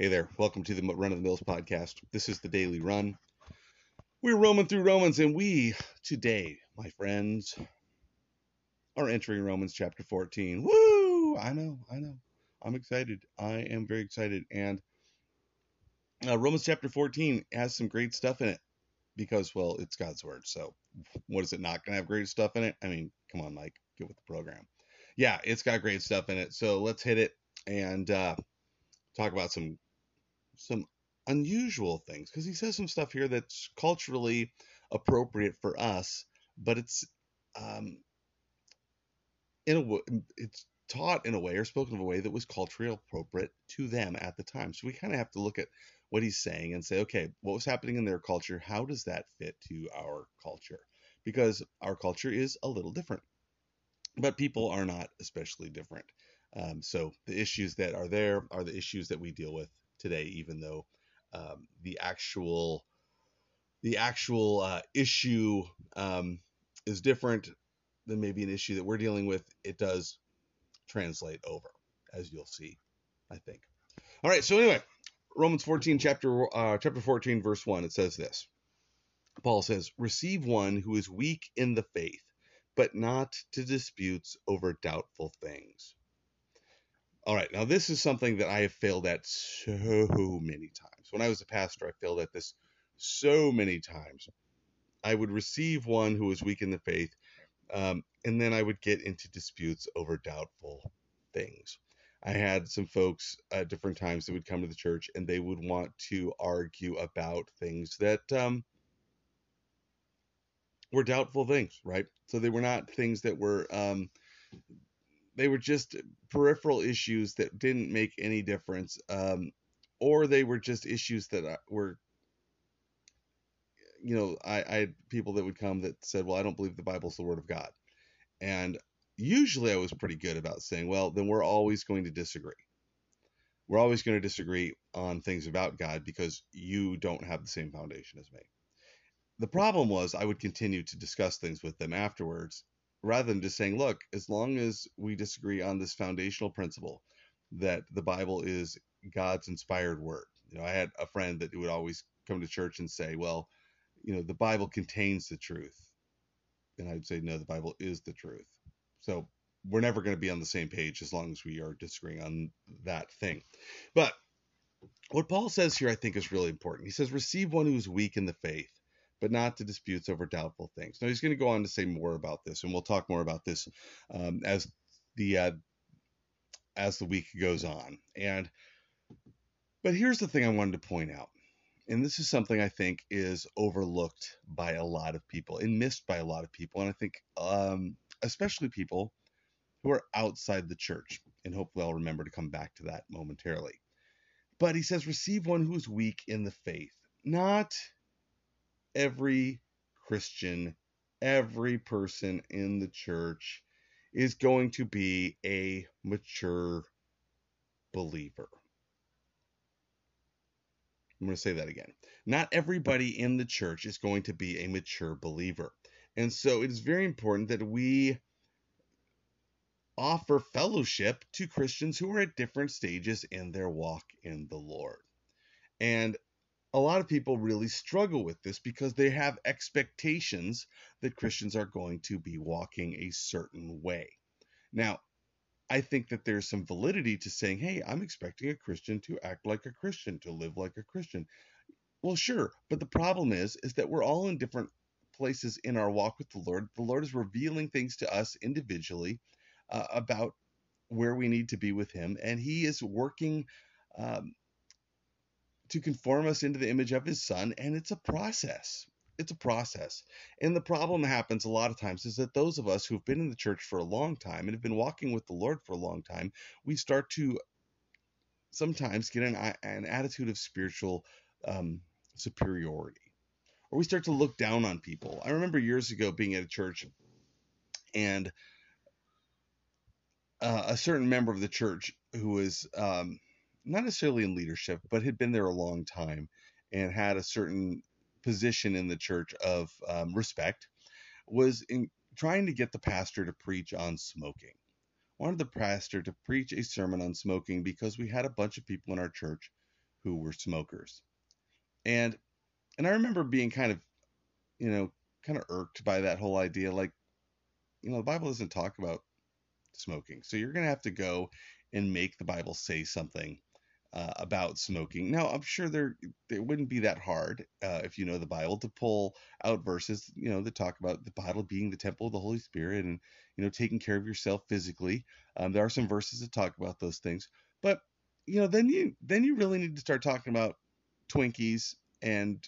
Hey there, welcome to the Run of the Mills podcast. This is the Daily Run. We're roaming through Romans, and we today, my friends, are entering Romans chapter 14. Woo! I know, I know. I'm excited. I am very excited. And uh, Romans chapter 14 has some great stuff in it because, well, it's God's word. So, what is it not going to have great stuff in it? I mean, come on, Mike, get with the program. Yeah, it's got great stuff in it. So, let's hit it and uh, talk about some some unusual things because he says some stuff here that's culturally appropriate for us, but it's um, in a it's taught in a way or spoken of a way that was culturally appropriate to them at the time. So we kind of have to look at what he's saying and say, okay, what was happening in their culture? How does that fit to our culture? Because our culture is a little different, but people are not especially different. Um, so the issues that are there are the issues that we deal with today, even though um, the actual the actual uh, issue um, is different than maybe an issue that we're dealing with. It does translate over, as you'll see, I think. All right. So anyway, Romans 14, chapter uh, chapter 14, verse one. It says this. Paul says, "Receive one who is weak in the faith, but not to disputes over doubtful things." All right, now this is something that I have failed at so many times. When I was a pastor, I failed at this so many times. I would receive one who was weak in the faith, um, and then I would get into disputes over doubtful things. I had some folks at different times that would come to the church and they would want to argue about things that um, were doubtful things, right? So they were not things that were um, they were just peripheral issues that didn't make any difference, um, or they were just issues that uh, were, you know, I, I had people that would come that said, "Well, I don't believe the Bible's the Word of God," and usually I was pretty good about saying, "Well, then we're always going to disagree. We're always going to disagree on things about God because you don't have the same foundation as me." The problem was I would continue to discuss things with them afterwards rather than just saying, look, as long as we disagree on this foundational principle that the Bible is God's inspired word. You know, I had a friend that would always come to church and say, well, you know, the Bible contains the truth. And I'd say, no, the Bible is the truth. So we're never going to be on the same page as long as we are disagreeing on that thing. But what Paul says here, I think, is really important. He says, receive one who is weak in the faith but not to disputes over doubtful things. Now he's going to go on to say more about this, and we'll talk more about this um, as the uh, as the week goes on. And but here's the thing I wanted to point out, and this is something I think is overlooked by a lot of people and missed by a lot of people, and I think um, especially people who are outside the church. And hopefully I'll remember to come back to that momentarily. But he says, receive one who is weak in the faith, not every Christian, every person in the church is going to be a mature believer. I'm going to say that again. Not everybody in the church is going to be a mature believer. And so it is very important that we offer fellowship to Christians who are at different stages in their walk in the Lord. And a lot of people really struggle with this because they have expectations that Christians are going to be walking a certain way. Now, I think that there's some validity to saying, hey, I'm expecting a Christian to act like a Christian, to live like a Christian. Well, sure, but the problem is is that we're all in different places in our walk with the Lord. The Lord is revealing things to us individually uh, about where we need to be with Him, and He is working um, to conform us into the image of his son and it's a process. It's a process. And the problem that happens a lot of times is that those of us who've been in the church for a long time and have been walking with the lord for a long time we start to sometimes get an, an attitude of spiritual um, superiority. Or we start to look down on people. I remember years ago being at a church and uh, a certain member of the church who was um, not necessarily in leadership, but had been there a long time and had a certain position in the church of um, respect, was in, trying to get the pastor to preach on smoking. Wanted the pastor to preach a sermon on smoking because we had a bunch of people in our church who were smokers. And and I remember being kind of, you know, kind of irked by that whole idea. Like, you know, the Bible doesn't talk about smoking. So you're going to have to go and make the Bible say something uh, about smoking. Now, I'm sure there it wouldn't be that hard uh, if you know the Bible to pull out verses, you know, that talk about the Bible being the temple of the Holy Spirit and you know taking care of yourself physically. Um, there are some verses that talk about those things, but you know, then you then you really need to start talking about Twinkies and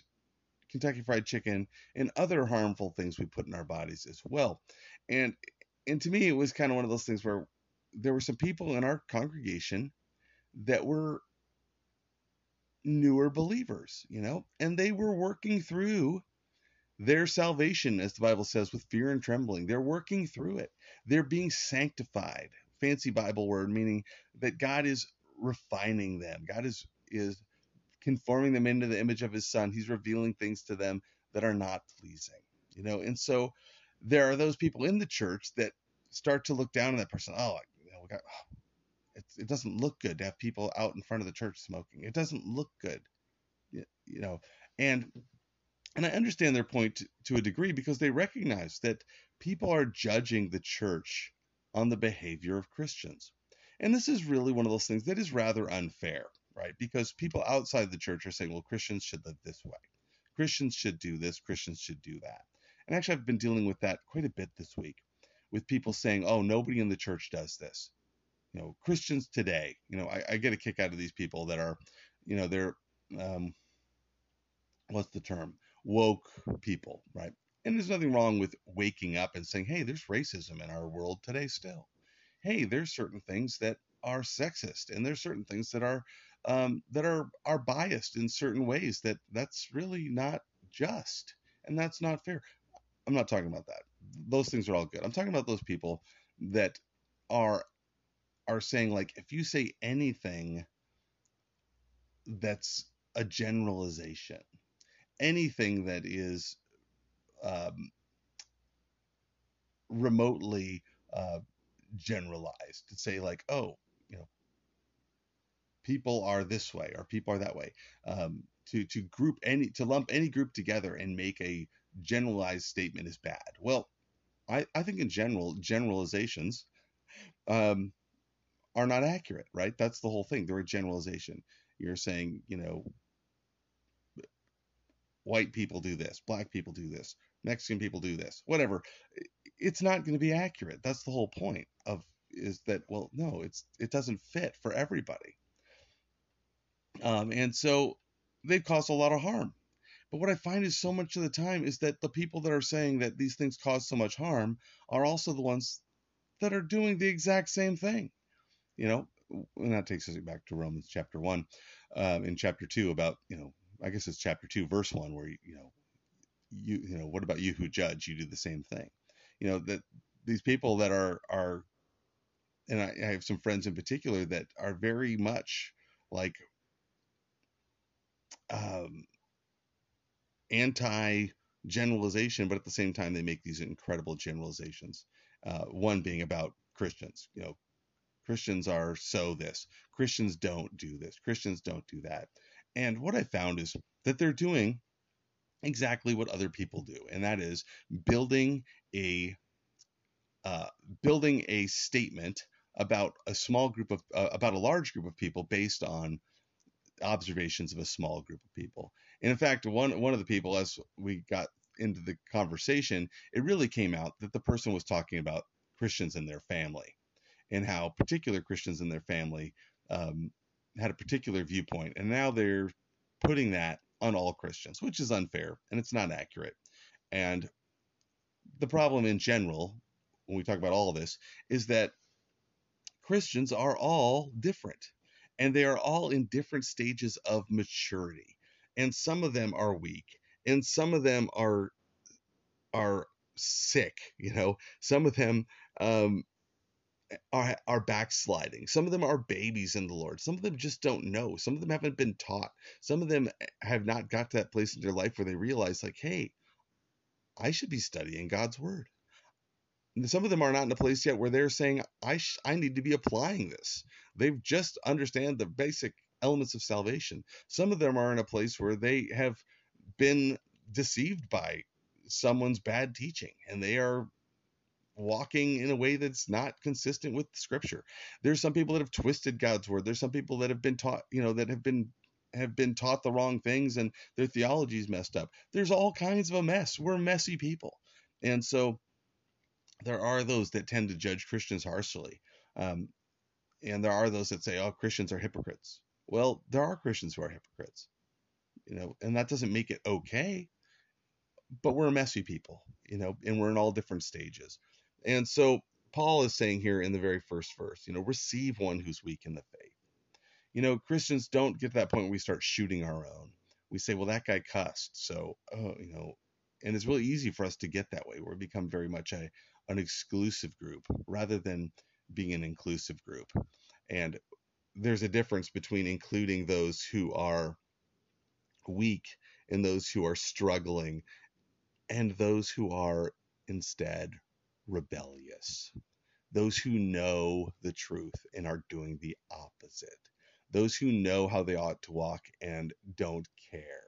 Kentucky Fried Chicken and other harmful things we put in our bodies as well. And and to me, it was kind of one of those things where there were some people in our congregation that were newer believers, you know, and they were working through their salvation, as the Bible says, with fear and trembling. They're working through it. They're being sanctified. Fancy Bible word meaning that God is refining them. God is is conforming them into the image of his son. He's revealing things to them that are not pleasing. You know, and so there are those people in the church that start to look down on that person. Oh, you know, we got, oh, it, it, doesn't look good to have people out in front of the church smoking. It doesn't look good, you know. And and I understand their point to, to a degree because they recognize that people are judging the church on the behavior of Christians. And this is really one of those things that is rather unfair, right? Because people outside the church are saying, well, Christians should live this way. Christians should do this. Christians should do that. And actually, I've been dealing with that quite a bit this week with people saying, oh, nobody in the church does this. You know, Christians today, you know, I, I get a kick out of these people that are, you know, they're, um, what's the term? Woke people, right? And there's nothing wrong with waking up and saying, hey, there's racism in our world today still. Hey, there's certain things that are sexist and there's certain things that are um, that are are biased in certain ways that that's really not just and that's not fair I'm not talking about that. Those things are all good. I'm talking about those people that are are saying like if you say anything that's a generalization, anything that is um, remotely uh, generalized, to say like, oh, you know, people are this way or people are that way, um, to to group any to lump any group together and make a generalized statement is bad. Well, I, I think in general, generalizations um, are not accurate, right? That's the whole thing. They're a generalization. You're saying, you know, white people do this, black people do this, Mexican people do this, whatever. It's not going to be accurate. That's the whole point of is that well, no, it's it doesn't fit for everybody. Um, and so they've caused a lot of harm. But what I find is so much of the time is that the people that are saying that these things cause so much harm are also the ones that are doing the exact same thing. You know, and that takes us back to Romans chapter one, um, in chapter two about you know, I guess it's chapter two, verse one, where you know, you you know, what about you who judge? You do the same thing. You know that these people that are are, and I, I have some friends in particular that are very much like um, anti generalization, but at the same time, they make these incredible generalizations. Uh, one being about Christians. You know, Christians are so this, Christians don't do this, Christians don't do that. And what I found is that they're doing exactly what other people do, and that is building a uh, building a statement about a small group of uh, about a large group of people based on observations of a small group of people. And in fact, one one of the people, as we got into the conversation, it really came out that the person was talking about Christians and their family, and how particular Christians in their family um, had a particular viewpoint, and now they're putting that on all Christians, which is unfair and it's not accurate. And the problem in general, when we talk about all of this, is that Christians are all different and they are all in different stages of maturity and some of them are weak and some of them are are sick you know some of them um, are are backsliding. Some of them are babies in the lord. Some of them just don't know. Some of them haven't been taught. Some of them have not got to that place in their life where they realize like hey i should be studying god's word. Some of them are not in a place yet where they're saying I sh- I need to be applying this. They've just understand the basic elements of salvation. Some of them are in a place where they have been deceived by someone's bad teaching and they are walking in a way that's not consistent with scripture. There's some people that have twisted God's word. There's some people that have been taught, you know, that have been have been taught the wrong things and their theology is messed up. There's all kinds of a mess. We're messy people. And so there are those that tend to judge Christians harshly. Um, and there are those that say, oh, Christians are hypocrites. Well, there are Christians who are hypocrites, you know, and that doesn't make it okay. But we're messy people, you know, and we're in all different stages. And so Paul is saying here in the very first verse, you know, receive one who's weak in the faith. You know, Christians don't get to that point where we start shooting our own. We say, well, that guy cussed. So, oh, you know, and it's really easy for us to get that way we become very much a an exclusive group rather than being an inclusive group. And there's a difference between including those who are weak and those who are struggling and those who are instead rebellious. Those who know the truth and are doing the opposite. Those who know how they ought to walk and don't care.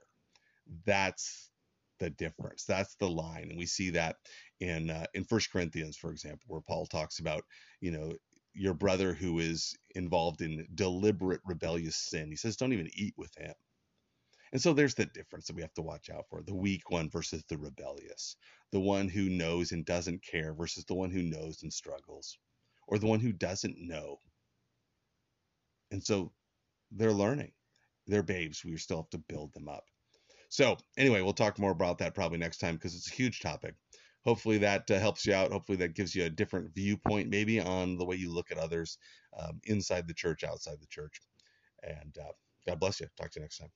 That's the difference. That's the line, and we see that in uh, in First Corinthians, for example, where Paul talks about you know your brother who is involved in deliberate rebellious sin. He says, don't even eat with him. And so there's the difference that we have to watch out for the weak one versus the rebellious, the one who knows and doesn't care versus the one who knows and struggles, or the one who doesn't know. And so they're learning. They're babes. We still have to build them up. So, anyway, we'll talk more about that probably next time because it's a huge topic. Hopefully, that uh, helps you out. Hopefully, that gives you a different viewpoint, maybe, on the way you look at others um, inside the church, outside the church. And uh, God bless you. Talk to you next time.